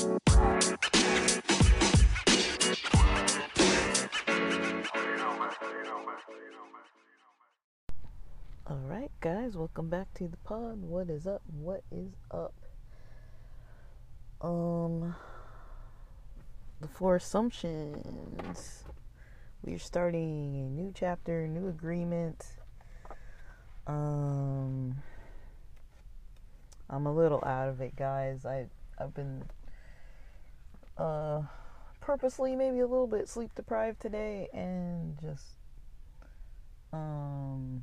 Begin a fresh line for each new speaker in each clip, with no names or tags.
Alright, guys, welcome back to the pod. What is up? What is up? Um, the four assumptions. We're starting a new chapter, new agreement. Um, I'm a little out of it, guys. I I've been uh purposely maybe a little bit sleep deprived today and just um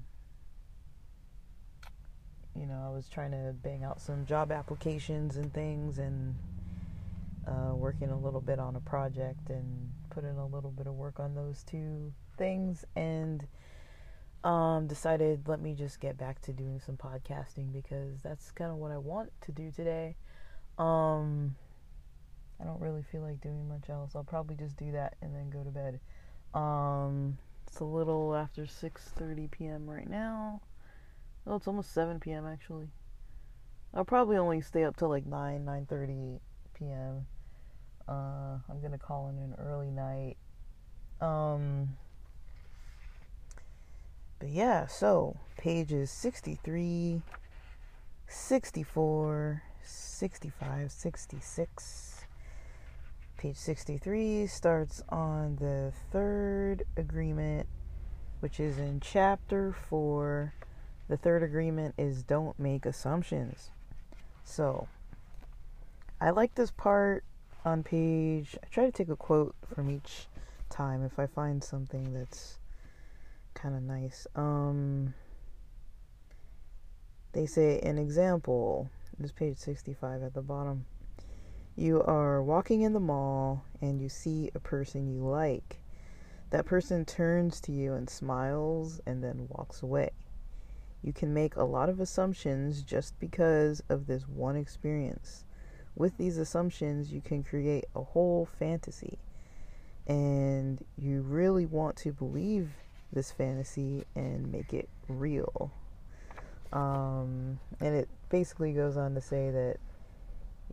you know, I was trying to bang out some job applications and things and uh, working a little bit on a project and putting a little bit of work on those two things and um, decided let me just get back to doing some podcasting because that's kind of what I want to do today. Um, I don't really feel like doing much else. I'll probably just do that and then go to bed. Um, it's a little after 6:30 p.m. right now. Oh, it's almost 7 p.m. actually. I'll probably only stay up till like 9, 9:30 p.m. Uh, I'm gonna call in an early night. Um, but yeah, so pages 63, 64, 65, 66. Page 63 starts on the third agreement, which is in chapter 4 the third agreement is don't make assumptions. So, I like this part on page. I try to take a quote from each time if I find something that's kind of nice. Um, they say an example. This page 65 at the bottom. You are walking in the mall and you see a person you like. That person turns to you and smiles and then walks away. You can make a lot of assumptions just because of this one experience. With these assumptions, you can create a whole fantasy. And you really want to believe this fantasy and make it real. Um, and it basically goes on to say that,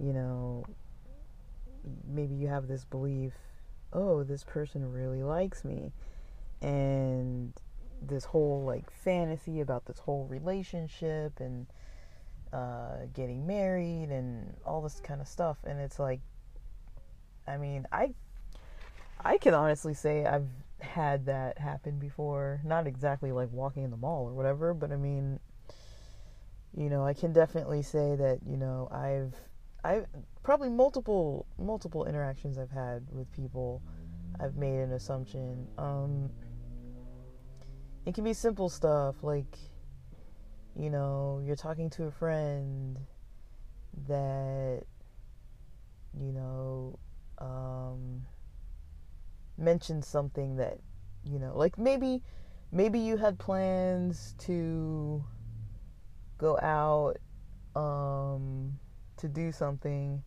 you know, maybe you have this belief oh, this person really likes me. And this whole like fantasy about this whole relationship and uh, getting married and all this kind of stuff and it's like i mean i i can honestly say i've had that happen before not exactly like walking in the mall or whatever but i mean you know i can definitely say that you know i've i've probably multiple multiple interactions i've had with people. I've made an assumption. Um it can be simple stuff like, you know, you're talking to a friend that, you know, um, mentions something that, you know, like maybe, maybe you had plans to go out, um, to do something,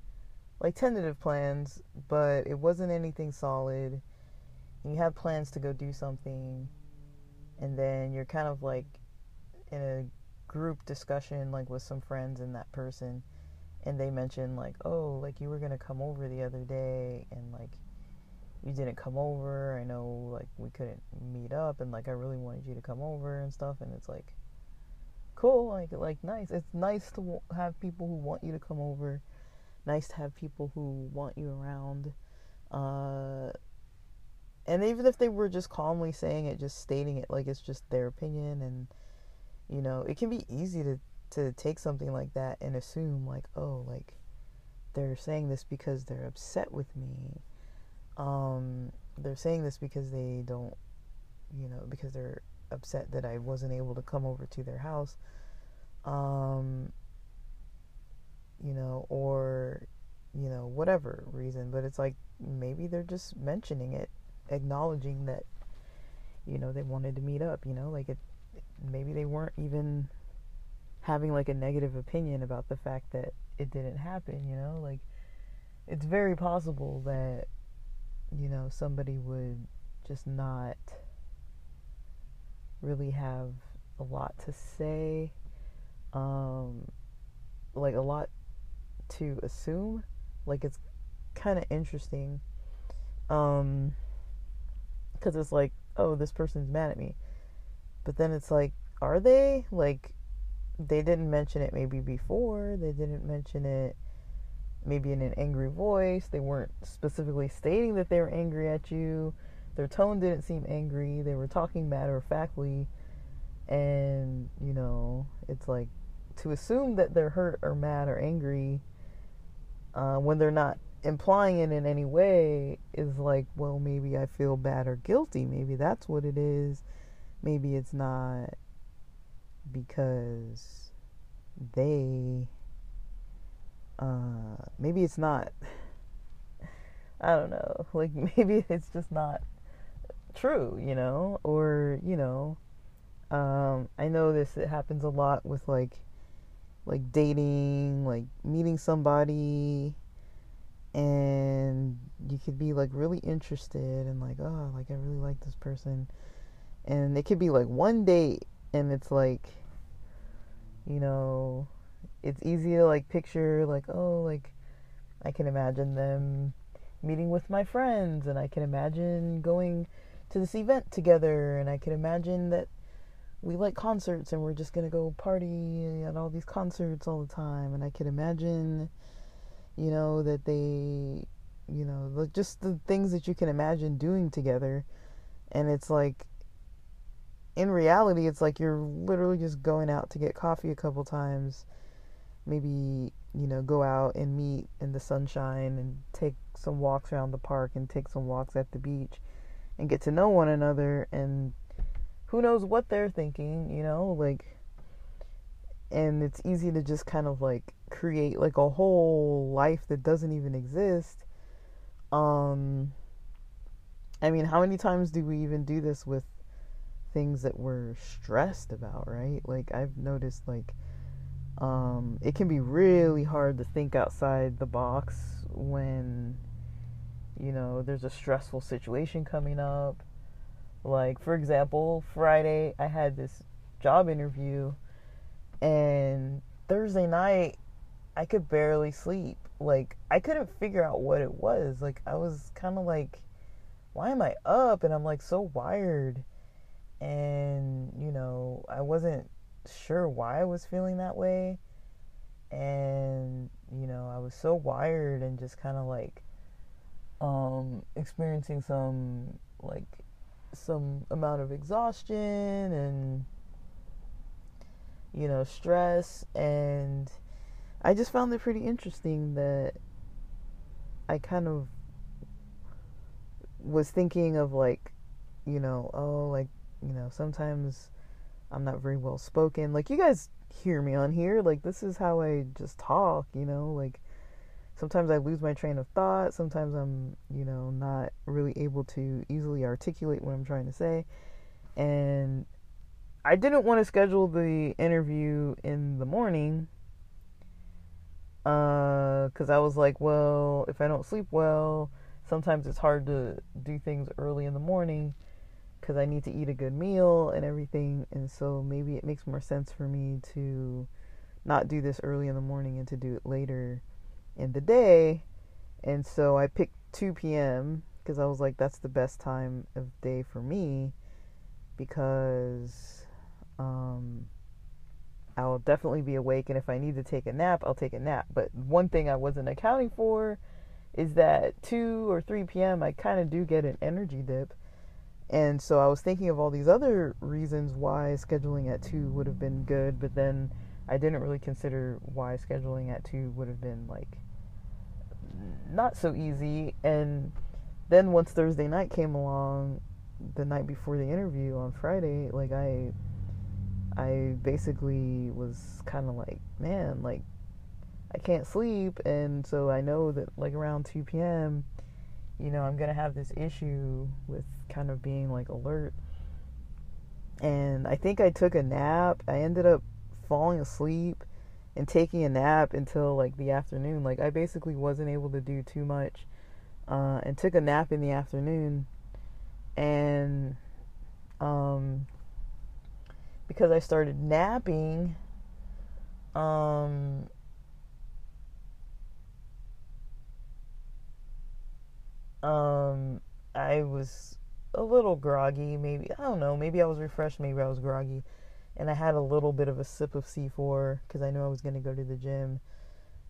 like tentative plans, but it wasn't anything solid. You have plans to go do something and then you're kind of like in a group discussion like with some friends and that person and they mention like oh like you were gonna come over the other day and like you didn't come over. I know like we couldn't meet up and like i really wanted you to come over and stuff. And it's like cool like like nice. It's nice to have people who want you to come over nice to have people who want you around uh and even if they were just calmly saying it just stating it like it's just their opinion and you know it can be easy to to take something like that and assume like oh like they're saying this because they're upset with me um they're saying this because they don't you know because they're upset that I wasn't able to come over to their house um you know or you know whatever reason but it's like maybe they're just mentioning it acknowledging that you know they wanted to meet up you know like it maybe they weren't even having like a negative opinion about the fact that it didn't happen you know like it's very possible that you know somebody would just not really have a lot to say um like a lot to assume like it's kind of interesting. Um, because it's like, oh, this person's mad at me. But then it's like, are they? Like, they didn't mention it maybe before. They didn't mention it maybe in an angry voice. They weren't specifically stating that they were angry at you. Their tone didn't seem angry. They were talking matter of factly. And, you know, it's like to assume that they're hurt or mad or angry uh, when they're not implying it in any way is like, well, maybe I feel bad or guilty. Maybe that's what it is. Maybe it's not because they uh maybe it's not I don't know. Like maybe it's just not true, you know, or, you know, um I know this it happens a lot with like like dating, like meeting somebody and you could be like really interested and like, oh, like I really like this person. And it could be like one date and it's like you know, it's easy to like picture like, oh, like I can imagine them meeting with my friends and I can imagine going to this event together and I can imagine that we like concerts and we're just gonna go party at all these concerts all the time and I can imagine you know that they you know just the things that you can imagine doing together and it's like in reality, it's like you're literally just going out to get coffee a couple times. Maybe, you know, go out and meet in the sunshine and take some walks around the park and take some walks at the beach and get to know one another. And who knows what they're thinking, you know? Like, and it's easy to just kind of like create like a whole life that doesn't even exist. Um, I mean, how many times do we even do this with things that we're stressed about, right? Like I've noticed like um, it can be really hard to think outside the box when you know there's a stressful situation coming up. Like for example, Friday I had this job interview and Thursday night I could barely sleep. Like I couldn't figure out what it was. Like I was kind of like why am I up and I'm like so wired and you know I wasn't sure why I was feeling that way and you know I was so wired and just kind of like um experiencing some like some amount of exhaustion and you know stress. And I just found it pretty interesting that I kind of was thinking of like you know oh like you know, sometimes I'm not very well spoken. Like you guys hear me on here, like this is how I just talk, you know, like sometimes I lose my train of thought, sometimes I'm, you know, not really able to easily articulate what I'm trying to say. And I didn't want to schedule the interview in the morning uh cuz I was like, well, if I don't sleep well, sometimes it's hard to do things early in the morning because I need to eat a good meal and everything. And so maybe it makes more sense for me to not do this early in the morning and to do it later in the day. And so I picked 2 p.m. because I was like, that's the best time of day for me because um, I'll definitely be awake. And if I need to take a nap, I'll take a nap. But one thing I wasn't accounting for is that 2 or 3 p.m., I kind of do get an energy dip and so I was thinking of all these other reasons why scheduling at 2 would have been good, but then I didn't really consider why scheduling at 2 would have been like not so easy. And then once Thursday night came along, the night before the interview on Friday, like I I basically was kind of like, man, like I can't sleep and so I know that like around 2 p.m you know, I'm going to have this issue with kind of being like alert. And I think I took a nap. I ended up falling asleep and taking a nap until like the afternoon. Like I basically wasn't able to do too much. Uh, and took a nap in the afternoon and um because I started napping um Um, I was a little groggy, maybe. I don't know. Maybe I was refreshed, maybe I was groggy. And I had a little bit of a sip of C4 because I knew I was going to go to the gym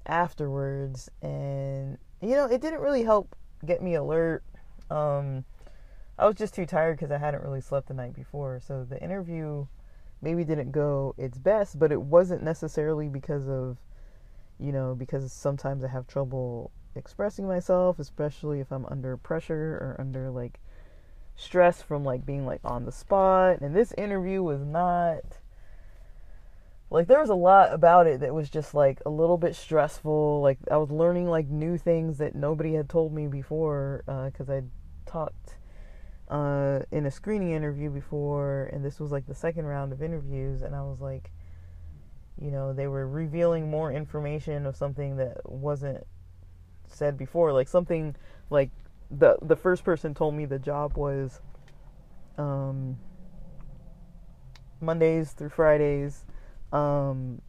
afterwards. And, you know, it didn't really help get me alert. Um, I was just too tired because I hadn't really slept the night before. So the interview maybe didn't go its best, but it wasn't necessarily because of, you know, because sometimes I have trouble expressing myself, especially if I'm under pressure or under like stress from like being like on the spot. And this interview was not like there was a lot about it that was just like a little bit stressful. Like I was learning like new things that nobody had told me before because uh, I talked uh, in a screening interview before, and this was like the second round of interviews, and I was like, you know, they were revealing more information of something that wasn't said before, like something like the the first person told me the job was um, Mondays through Fridays, um,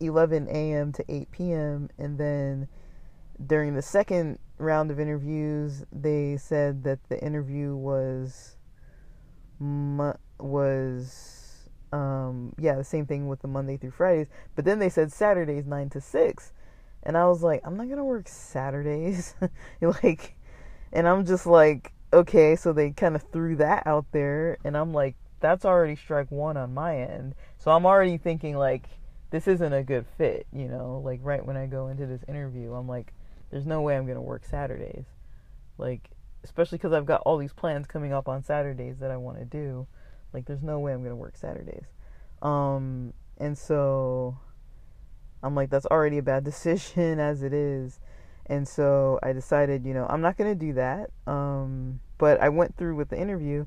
11 a.m. to 8 p.m. And then during the second round of interviews, they said that the interview was was um, yeah the same thing with the Monday through Fridays. But then they said Saturdays nine to six. And I was like, I'm not gonna work Saturdays. like, and I'm just like, okay, so they kind of threw that out there. And I'm like, that's already strike one on my end. So I'm already thinking, like, this isn't a good fit, you know? Like, right when I go into this interview, I'm like, there's no way I'm gonna work Saturdays. Like, especially because I've got all these plans coming up on Saturdays that I want to do. Like, there's no way I'm gonna work Saturdays. Um, and so I'm like, that's already a bad decision as it is. And so I decided, you know, I'm not going to do that. Um, but I went through with the interview.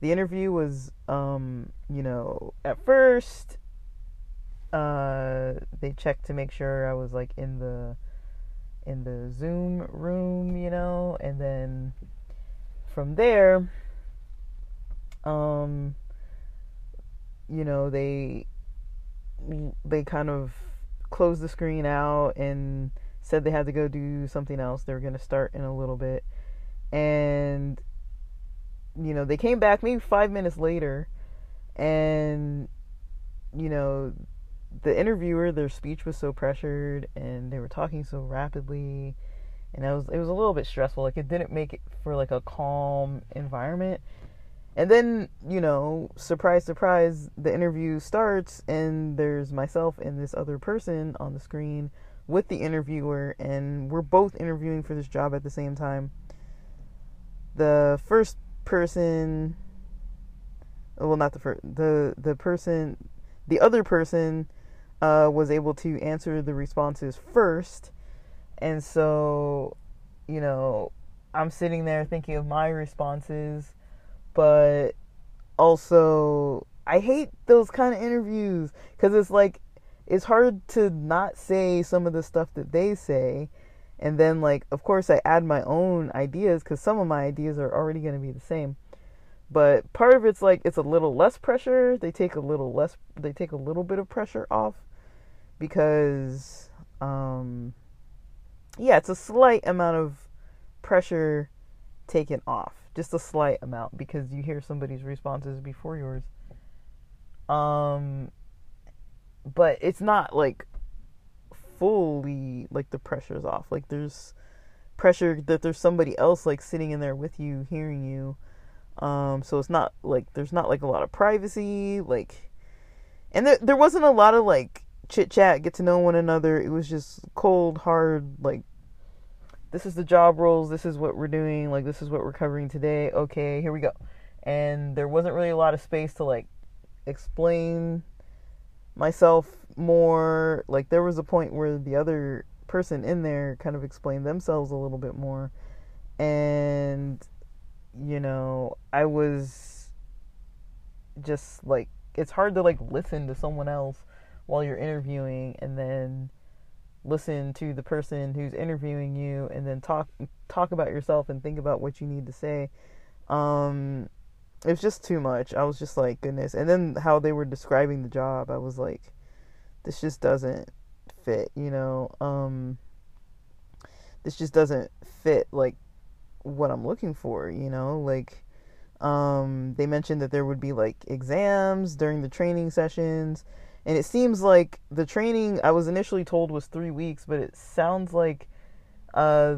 The interview was, um, you know, at first, uh, they checked to make sure I was like in the in the Zoom room, you know, and then from there, um, you know, they they kind of closed the screen out and said they had to go do something else. They were going to start in a little bit. And, you know, they came back maybe five minutes later and, you know, the interviewer, their speech was so pressured and they were talking so rapidly. And it was it was a little bit stressful. Like it didn't make it for like a calm environment. And then, you know, surprise, surprise, the interview starts and there's myself and this other person on the screen with the interviewer, and we're both interviewing for this job at the same time. The first person, well, not the first, the, the person, the other person uh, was able to answer the responses first. And so, you know, I'm sitting there thinking of my responses but also I hate those kind of interviews because it's like it's hard to not say some of the stuff that they say. And then like of course I add my own ideas cuz some of my ideas are already going to be the same. But part of it's like it's a little less pressure. They take a little less they take a little bit of pressure off because um yeah it's a slight amount of pressure taken off just a slight amount because you hear somebody's responses before yours. Um, but it's not like fully like the pressure's off. Like there's pressure that there's somebody else like sitting in there with you, hearing you. Um, so it's not like there's not like a lot of privacy, like, and there there wasn't a lot of like chit chat, get to know one another. It was just cold, hard, like this is the job roles, this is what we're doing, like this is what we're covering today. Okay, here we go. And there wasn't really a lot of space to like explain myself more. Like there was a point where the other person in there kind of explained themselves a little bit more. And you know, I was just like it's hard to like listen to someone else while you're interviewing and then listen to the person who's interviewing you and then talk talk about yourself and think about what you need to say. Um it was just too much. I was just like goodness. And then how they were describing the job i was like this just doesn't fit you know? Um this just doesn't fit like what I'm looking for, you know? Like um they mentioned that there would be like exams during the training sessions and it seems like the training I was initially told was 3 weeks, but it sounds like uh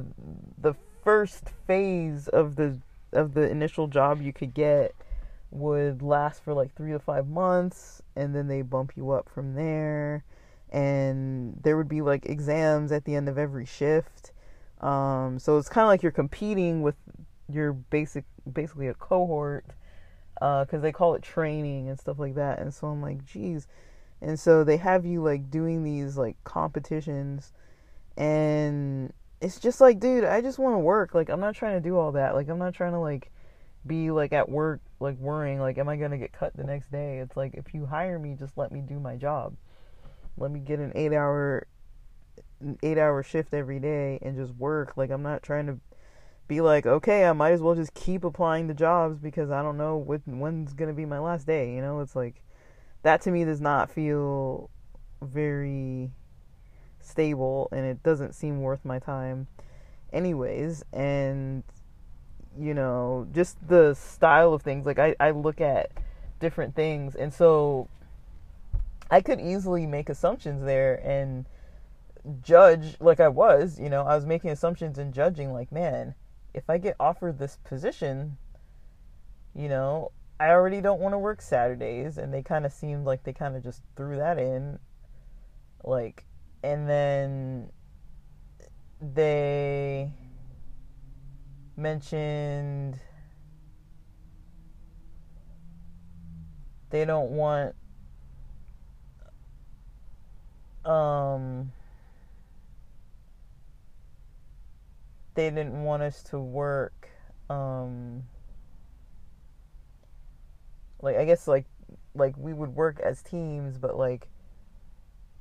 the first phase of the of the initial job you could get would last for like 3 to 5 months and then they bump you up from there and there would be like exams at the end of every shift um, so it's kind of like you're competing with your basic, basically a cohort, because uh, they call it training and stuff like that. And so I'm like, geez. And so they have you like doing these like competitions, and it's just like, dude, I just want to work. Like, I'm not trying to do all that. Like, I'm not trying to like be like at work, like worrying, like, am I gonna get cut the next day? It's like, if you hire me, just let me do my job. Let me get an eight hour eight hour shift every day and just work. Like I'm not trying to be like, okay, I might as well just keep applying to jobs because I don't know when, when's gonna be my last day. You know, it's like that to me does not feel very stable and it doesn't seem worth my time anyways. And you know just the style of things like I, I look at different things. And so i could easily make assumptions there and judge like I was, you know, I was making assumptions and judging like, man, if I get offered this position, you know, I already don't want to work Saturdays and they kind of seemed like they kind of just threw that in. Like and then they mentioned they don't want um they didn't want us to work um like I guess like like we would work as teams but like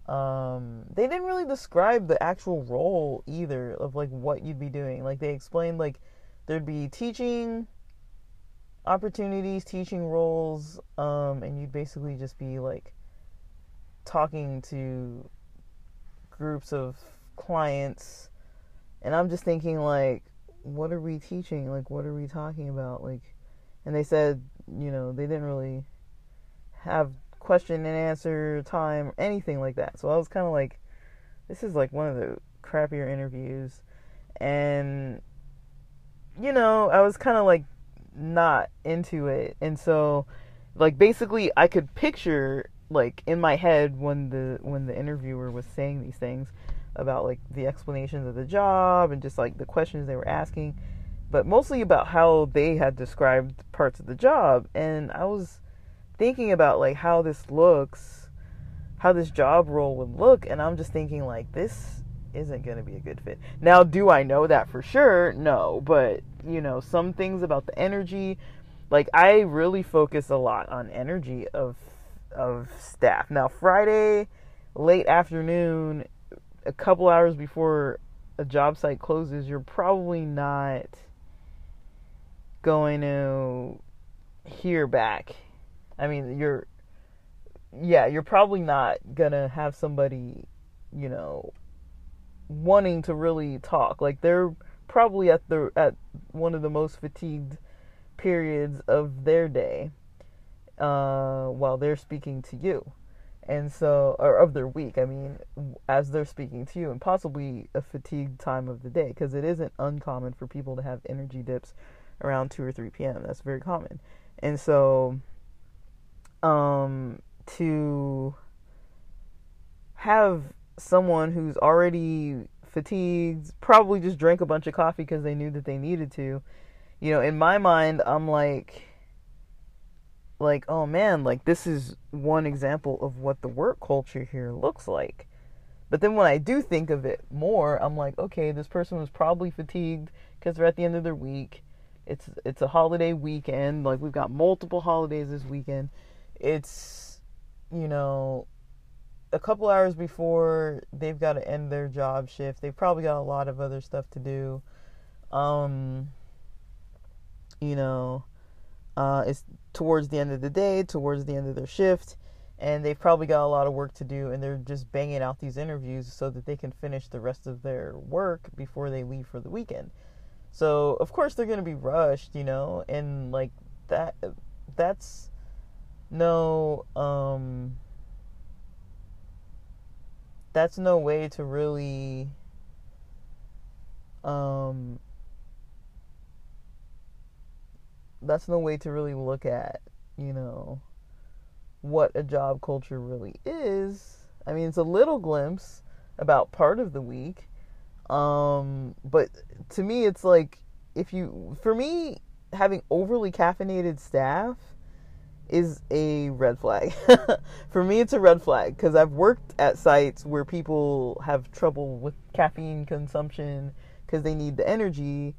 um they didn't really describe the actual role either of like what you'd be doing. Like they explained like there'd be teaching opportunities teaching roles um and you'd basically just be like talking to groups of clients. And I'm just thinking like what are we teaching? Like what are we talking about? Like and they said you know they didn't really have question and answer time anything like that. So I was kind of like this is like one of the crappier interviews. And you know I was kind of like not into it. And so like basically I could picture like in my head when the when the interviewer was saying these things about like the explanations of the job and just like the questions they were asking, but mostly about how they had described parts of the job. And I was thinking about like how this looks, how this job role would look, and I'm just thinking like this isn't going to be a good fit. Now, do I know that for sure? No, but you know, some things about the energy, like I really focus a lot on energy of of staff. Now, Friday late afternoon a couple hours before a job site closes, you're probably not going to hear back. I mean, you're yeah, you're probably not going to have somebody, you know, wanting to really talk. Like they're probably at the at one of the most fatigued periods of their day uh, while they're speaking to you and so or of their week i mean as they're speaking to you and possibly a fatigued time of the day because it isn't uncommon for people to have energy dips around 2 or 3 p.m that's very common and so um to have someone who's already fatigued probably just drank a bunch of coffee because they knew that they needed to you know in my mind i'm like like, oh man, like this is one example of what the work culture here looks like. But then when I do think of it more, I'm like, okay, this person was probably fatigued because they're at the end of their week. It's it's a holiday weekend. Like we've got multiple holidays this weekend. It's you know a couple hours before they've got to end their job shift. They've probably got a lot of other stuff to do. Um you know, uh, it's towards the end of the day, towards the end of their shift, and they've probably got a lot of work to do and they're just banging out these interviews so that they can finish the rest of their work before they leave for the weekend. So, of course they're to be rushed, you know, and like that that's no um that's no way to really um that's no way to really look at, you know, what a job culture really is. I mean, it's a little glimpse about part of the week. Um, but to me, it's like if you, for me, having overly caffeinated staff is a red flag. for me, it's a red flag because I've worked at sites where people have trouble with caffeine consumption because they need the energy.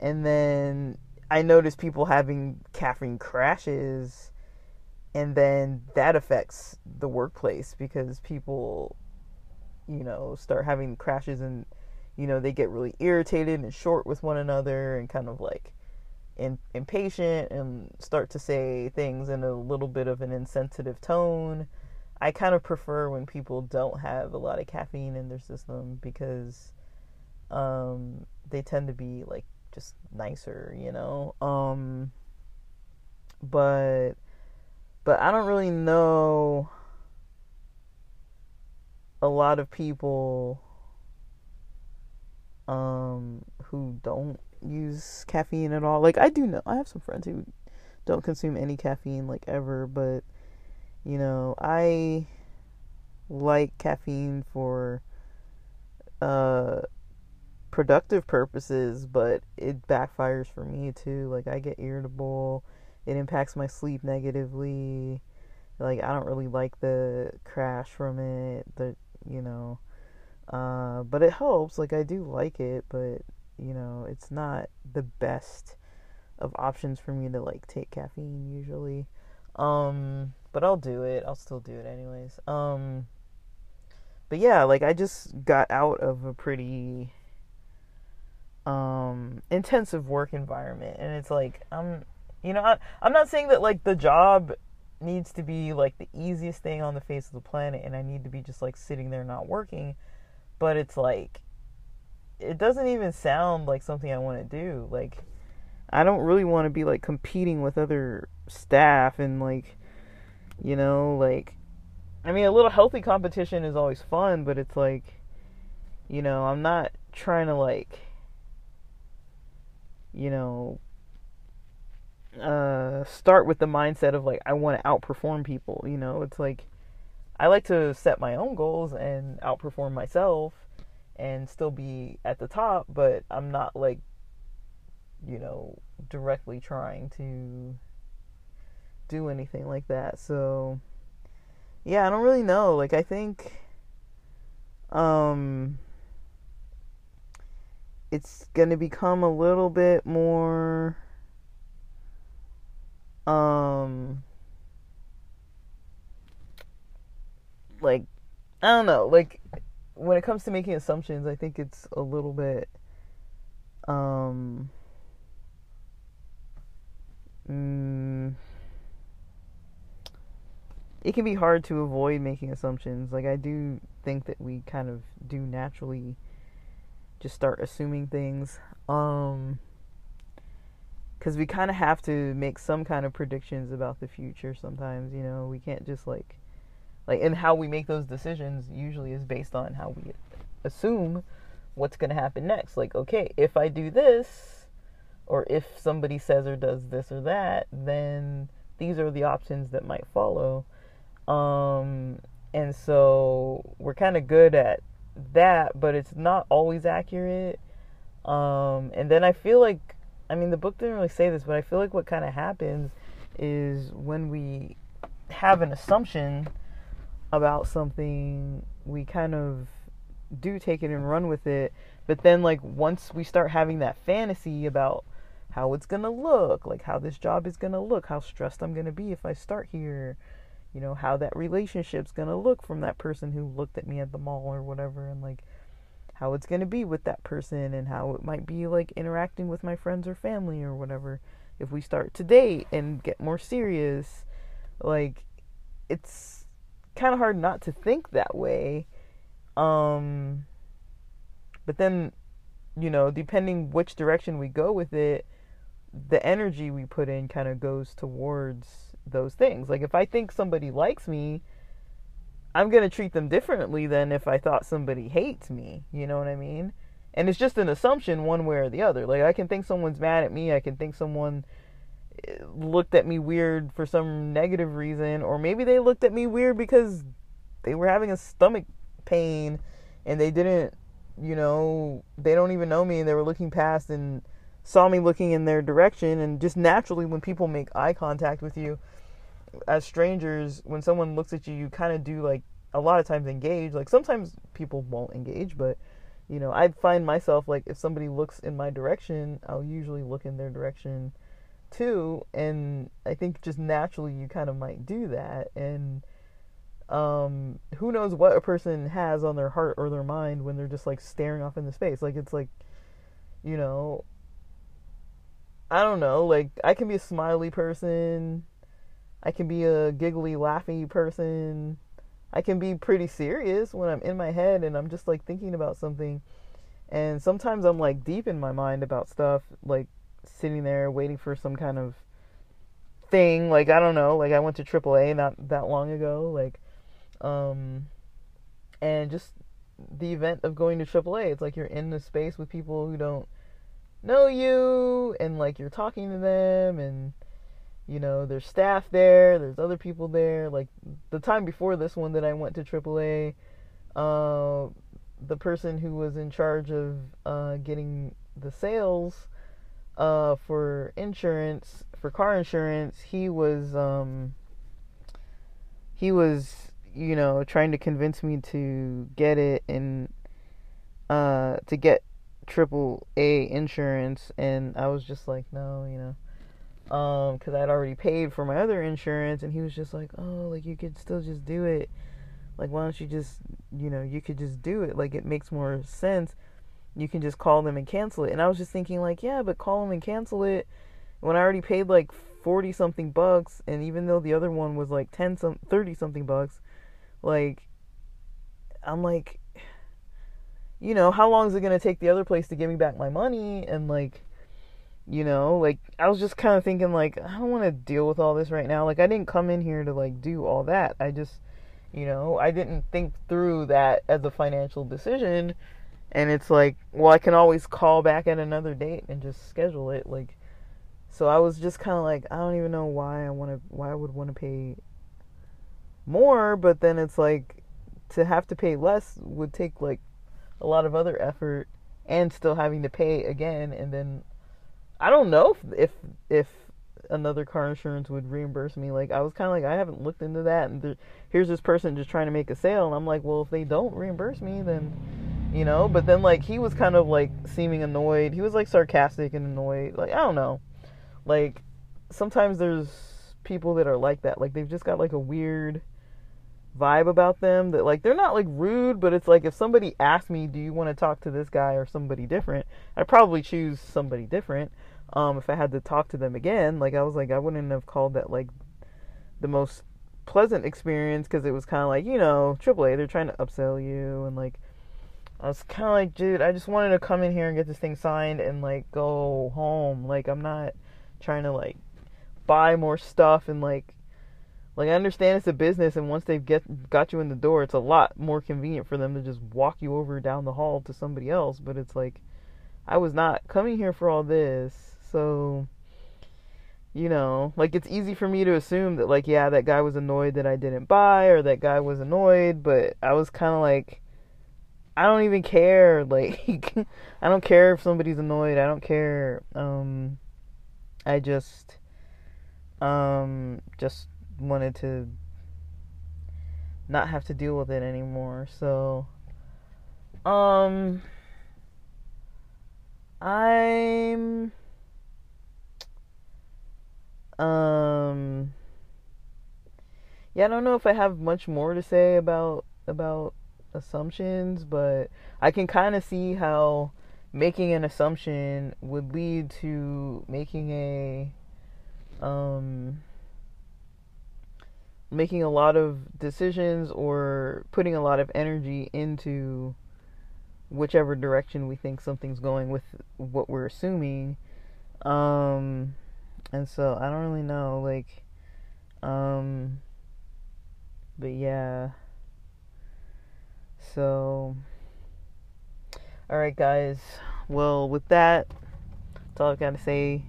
And then I notice people having caffeine crashes and then that affects the workplace because people you know start having crashes and you know they get really irritated and short with one another and kind of like in, impatient and start to say things in a little bit of an insensitive tone. I kind of prefer when people don't have a lot of caffeine in their system because um, they tend to be like just nicer you know? Um, but but I don't really know a lot of people um, who don't use caffeine at all. Like I do know I have some friends who don't consume any caffeine like ever, but you know, I like caffeine for uh productive purposes, but it backfires for me too. Like I get irritable it impacts my sleep negatively. Like I don't really like the crash from it. The you know, uh, but it helps. Like I do like it, but you know, it's not the best of options for me to like take caffeine usually. Um, but I'll do it. I'll still do it anyways. Um, but yeah, like I just got out of a pretty um intensive work environment and it's like I'm you know, I, I'm not saying that like the job needs to be like the easiest thing on the face of the planet and I need to be just like sitting there not working, but it's like it doesn't even sound like something I want to do. Like I don't really want to be like competing with other staff and like you know, like I mean a little healthy competition is always fun, but it's like you know, I'm not trying to like you know, uh, start with the mindset of like I want to outperform people. You know, it's like I like to set my own goals and outperform myself and still be at the top, but I'm not like you know directly trying to do anything like that. So yeah, I don't really know. Like I think um it's going to become a little bit more um like I don't know, like when it comes to making assumptions, I think it's a little bit um mm, it can be hard to avoid making assumptions. Like I do think that we kind of do naturally just start assuming things. Um because we kind of have to make some kind of predictions about the future sometimes you know we can't just like like and how we make those decisions usually is based on how we assume what's going to happen next. Like okay if i do this or if somebody says or does this or that then these are the options that might follow. Um and so we're kind of good at that but it's not always accurate. Um and then i feel like I mean, the book didn't really say this, but I feel like what kind of happens is when we have an assumption about something, we kind of do take it and run with it. But then, like, once we start having that fantasy about how it's gonna look, like how this job is gonna look, how stressed I'm gonna be if I start here, you know, how that relationship's gonna look from that person who looked at me at the mall or whatever, and like how it's going to be with that person and how it might be like interacting with my friends or family or whatever if we start to date and get more serious like it's kind of hard not to think that way. Um, but then, you know, depending which direction we go with it, the energy we put in kind of goes towards those things. Like if I think somebody likes me, I'm going to treat them differently than if I thought somebody hates me. You know what I mean? And it's just an assumption one way or the other. Like I can think someone's mad at me, I can think someone looked at me weird for some negative reason or maybe they looked at me weird because they were having a stomach pain and they didn't, you know, they don't even know me and they were looking past and saw me looking in their direction. And just naturally when people make eye contact with you as strangers when someone looks at you you kind of do like a lot of times engage. Like sometimes people won't engage but you know, I find myself like if somebody looks in my direction, I'll usually look in their direction too, and I think just naturally you kind of might do that, and um, who knows what a person has on their heart or their mind when they're just like staring off into space, like it's like, you know, I don't know, like I can be a smiley person, I can be a giggly, laughy person I can be pretty serious when I'm in my head and I'm just like thinking about something. And sometimes I'm like deep in my mind about stuff, like sitting there waiting for some kind of thing. Like, I don't know, like I went to AAA not that long ago, like, um, and just the event of going to AAA. It's like you're in the space with people who don't know you and like you're talking to them and you know, there's staff there, there's other people there. Like the time before this one that I went to AAA, uh, the person who was in charge of uh, getting the sales uh, for insurance, for car insurance, he was um, he was you know trying to convince me to get it and uh, to get triple A insurance, and I was just like, no, you know um because i'd already paid for my other insurance. And he was just like oh like you could still just do it. Like why don't you just you know you could just do it. Like it makes more sense you can just call them and cancel it. And i was just thinking like yeah but call them and cancel it. When i already paid like 40 something bucks and even though the other one was like 10 some 30 something bucks like i'm like you know how long is it going to take the other place to give me back my money? And like you know like i was just kind of thinking like i don't want to deal with all this right now. Like i didn't come in here to like do all that. I just you know i didn't think through that as a financial decision and it's like well i can always call back at another date and just schedule it like so i was just kind of like i don't even know why i want to why i would want to pay more but then it's like to have to pay less would take like a lot of other effort and still having to pay again and then I don't know if if, if another car insurance would reimburse me. Like I was kind of like I haven't looked into that, and here's this person just trying to make a sale, and I'm like, well, if they don't reimburse me, then you know. But then like he was kind of like seeming annoyed. He was like sarcastic and annoyed. Like I don't know. Like sometimes there's people that are like that. Like they've just got like a weird vibe about them that like they're not like rude but it's like if somebody asked me do you want to talk to this guy or somebody different i'd probably choose somebody different um, if I had to talk to them again, like I was like I wouldn't have called that like the most pleasant experience because it was kind of like you know AAA they're trying to upsell you and like I was kind of like dude I just wanted to come in here and get this thing signed and like go home. Like I'm not trying to like buy more stuff and like like I understand it's a business and once they've get got you in the door it's a lot more convenient for them to just walk you over down the hall to somebody else but it's like I was not coming here for all this so, you know, like it's easy for me to assume that, like, yeah, that guy was annoyed that I didn't buy, or that guy was annoyed, but I was kind of like, I don't even care. Like, I don't care if somebody's annoyed. I don't care. Um, I just, um, just wanted to not have to deal with it anymore. So, um, I'm um yeah, I don't know if I have much more to say about about assumptions, but I can kind of see how making an assumption would lead to making a um making a lot of decisions or putting a lot of energy into whichever direction we think something's going with what we're assuming. Um, and so I don't really know, like, um, but yeah. So, alright, guys. Well, with that, that's all I've got to say.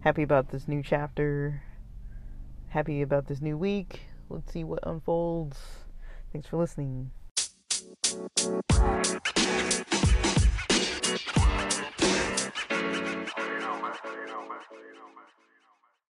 Happy about this new chapter. Happy about this new week. Let's see what unfolds. Thanks for listening.